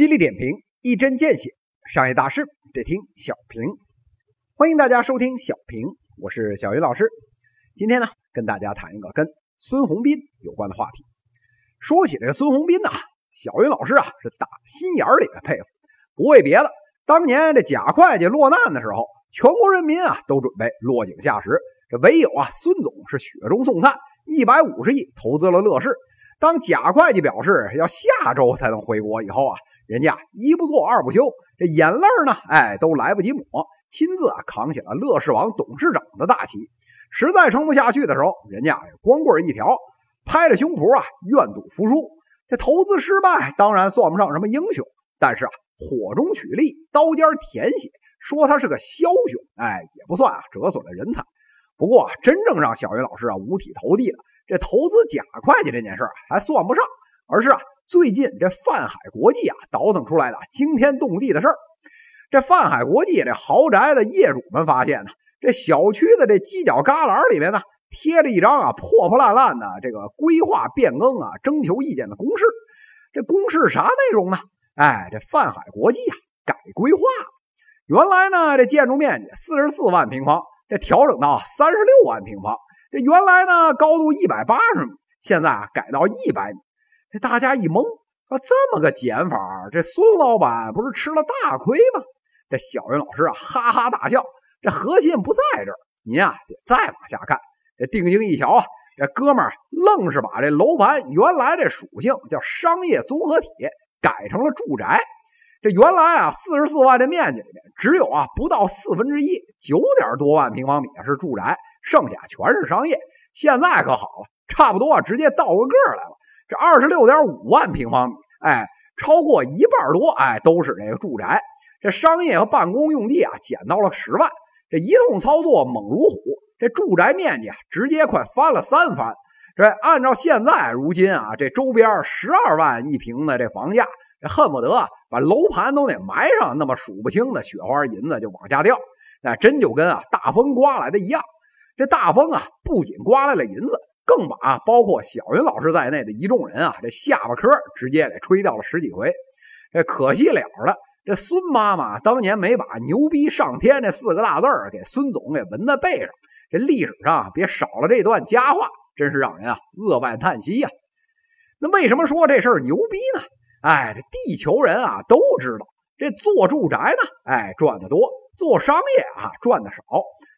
犀利点评，一针见血，商业大事得听小平。欢迎大家收听小平，我是小云老师。今天呢，跟大家谈一个跟孙宏斌有关的话题。说起这个孙宏斌呐，小云老师啊是打心眼里的佩服，不为别的。当年这贾会计落难的时候，全国人民啊都准备落井下石，这唯有啊孙总是雪中送炭，一百五十亿投资了乐视。当贾会计表示要下周才能回国以后啊，人家一不做二不休，这眼泪呢，哎，都来不及抹，亲自啊扛起了乐视网董事长的大旗。实在撑不下去的时候，人家光棍一条，拍着胸脯啊，愿赌服输。这投资失败当然算不上什么英雄，但是啊，火中取栗，刀尖舔血，说他是个枭雄，哎，也不算啊折损了人才。不过真正让小云老师啊五体投地的。这投资假会计这件事儿还算不上，而是啊，最近这泛海国际啊倒腾出来的惊天动地的事儿。这泛海国际这豪宅的业主们发现呢，这小区的这犄角旮旯里面呢贴着一张啊破破烂烂的这个规划变更啊征求意见的公示。这公示啥内容呢？哎，这泛海国际啊改规划了，原来呢这建筑面积四十四万平方，这调整到三十六万平方。这原来呢，高度一百八十米，现在啊改到一百米。这大家一懵，说这么个减法，这孙老板不是吃了大亏吗？这小云老师啊，哈哈大笑。这核心不在这儿，您啊得再往下看。这定睛一瞧啊，这哥们儿愣是把这楼盘原来这属性叫商业综合体改成了住宅。这原来啊四十四万这面积里面，只有啊不到四分之一，九点多万平方米是住宅。剩下全是商业，现在可好了，差不多啊，直接倒个个来了。这二十六点五万平方米，哎，超过一半多，哎，都是这个住宅。这商业和办公用地啊，减到了十万。这一通操作猛如虎，这住宅面积啊，直接快翻了三番。这按照现在如今啊，这周边十二万一平的这房价，这恨不得把楼盘都得埋上那么数不清的雪花银子就往下掉。那真就跟啊大风刮来的一样。这大风啊，不仅刮来了银子，更把包括小云老师在内的一众人啊，这下巴壳直接给吹掉了十几回。这可惜了了，这孙妈妈当年没把“牛逼上天”这四个大字给孙总给纹在背上，这历史上别少了这段佳话，真是让人啊扼腕叹息呀。那为什么说这事儿牛逼呢？哎，这地球人啊都知道，这做住宅呢，哎赚的多；做商业啊赚的少。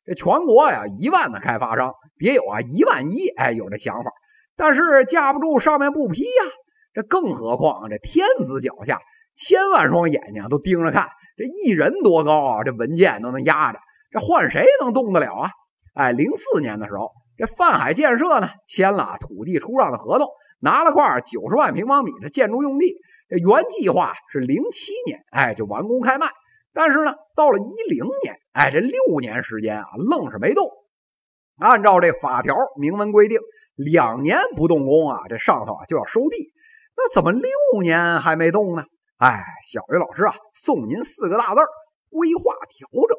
这全国呀，一万的开发商，别有啊一万一，哎，有这想法，但是架不住上面不批呀。这更何况这天子脚下千万双眼睛都盯着看，这一人多高啊？这文件都能压着，这换谁能动得了啊？哎，零四年的时候，这泛海建设呢签了土地出让的合同，拿了块九十万平方米的建筑用地。这原计划是零七年，哎，就完工开卖。但是呢，到了一零年，哎，这六年时间啊，愣是没动。按照这法条明文规定，两年不动工啊，这上头啊就要收地。那怎么六年还没动呢？哎，小鱼老师啊，送您四个大字规划调整。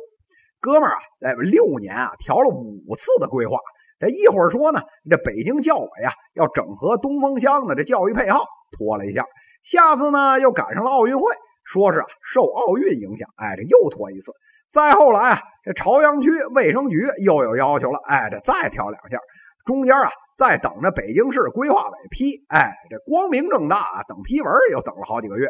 哥们儿啊，哎，六年啊，调了五次的规划。这一会儿说呢，这北京教委啊要整合东风乡的这教育配套，拖了一下。下次呢，又赶上了奥运会。说是啊，受奥运影响，哎，这又拖一次。再后来啊，这朝阳区卫生局又有要求了，哎，这再调两下。中间啊，再等着北京市规划委批，哎，这光明正大啊，等批文又等了好几个月。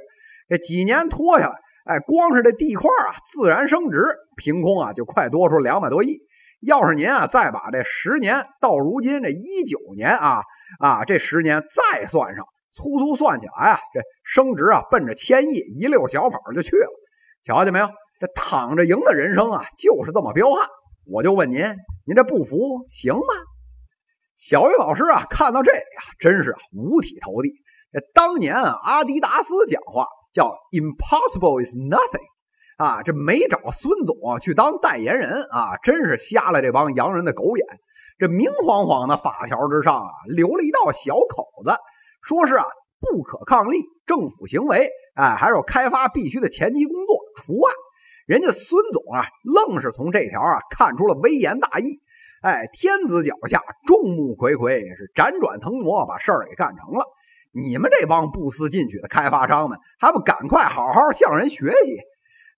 这几年拖下来，哎，光是这地块啊，自然升值，凭空啊就快多出两百多亿。要是您啊，再把这十年到如今这一九年啊啊这十年再算上。粗粗算起来啊，这升值啊，奔着千亿一溜小跑就去了。瞧见没有？这躺着赢的人生啊，就是这么彪悍。我就问您，您这不服行吗？小鱼老师啊，看到这里啊，真是五体投地。这当年啊，阿迪达斯讲话叫 “impossible is nothing”，啊，这没找孙总啊去当代言人啊，真是瞎了这帮洋人的狗眼。这明晃晃的法条之上啊，留了一道小口子。说是啊，不可抗力政府行为，哎，还有开发必须的前期工作除外。人家孙总啊，愣是从这条啊看出了微言大义。哎，天子脚下众目睽睽，是辗转腾挪把事儿给干成了。你们这帮不思进取的开发商们，还不赶快好好向人学习？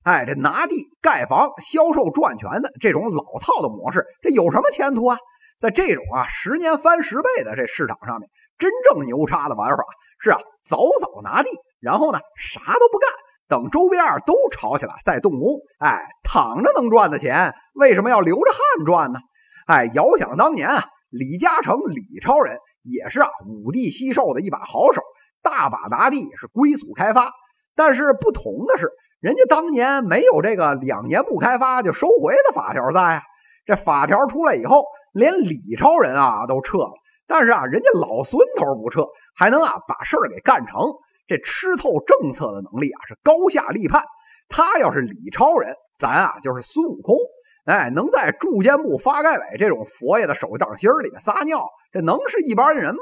哎，这拿地盖房、销售赚钱的这种老套的模式，这有什么前途啊？在这种啊十年翻十倍的这市场上面，真正牛叉的玩法是啊，早早拿地，然后呢啥都不干，等周边都吵起来再动工。哎，躺着能赚的钱，为什么要流着汗赚呢？哎，遥想当年啊，李嘉诚李超人也是啊五地西狩的一把好手，大把拿地是龟速开发。但是不同的是，人家当年没有这个两年不开发就收回的法条在啊。这法条出来以后。连李超人啊都撤了，但是啊，人家老孙头不撤，还能啊把事儿给干成。这吃透政策的能力啊是高下立判。他要是李超人，咱啊就是孙悟空。哎，能在住建部、发改委这种佛爷的手掌心里面撒尿，这能是一般人吗？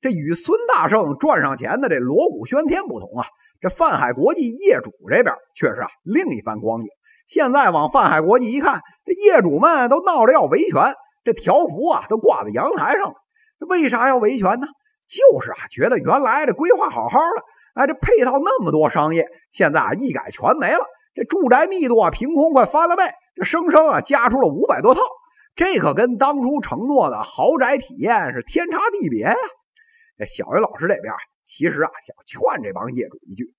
这与孙大圣赚上钱的这锣鼓喧天不同啊，这泛海国际业主这边却是啊另一番光景。现在往泛海国际一看，这业主们都闹着要维权，这条幅啊都挂在阳台上了。为啥要维权呢？就是啊，觉得原来这规划好好的，哎，这配套那么多商业，现在啊一改全没了。这住宅密度啊凭空快翻了倍，这生生啊加出了五百多套，这可跟当初承诺的豪宅体验是天差地别呀。这小云老师这边其实啊想劝这帮业主一句：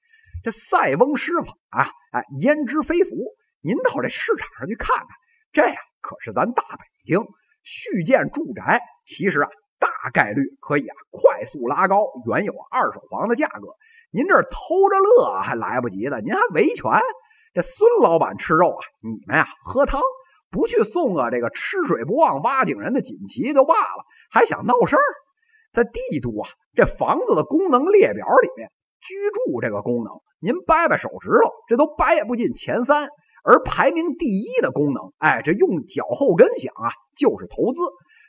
这塞翁失法啊，哎，焉知非福。您到这市场上去看看，这呀可是咱大北京续建住宅，其实啊大概率可以啊快速拉高原有二手房的价格。您这偷着乐还来不及呢，您还维权？这孙老板吃肉啊，你们呀喝汤，不去送个这个吃水不忘挖井人的锦旗就罢了，还想闹事儿？在帝都啊，这房子的功能列表里面，居住这个功能，您掰掰手指头，这都掰不进前三。而排名第一的功能，哎，这用脚后跟想啊，就是投资。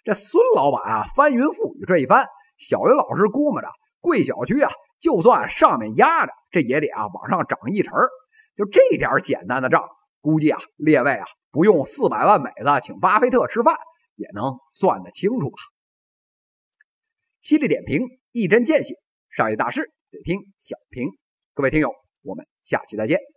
这孙老板啊，翻云覆雨这一番，小云老师估摸着，贵小区啊，就算上面压着，这也得啊往上涨一成。就这点简单的账，估计啊，列位啊，不用四百万美子请巴菲特吃饭，也能算得清楚吧。犀利点评，一针见血，商业大事得听小平。各位听友，我们下期再见。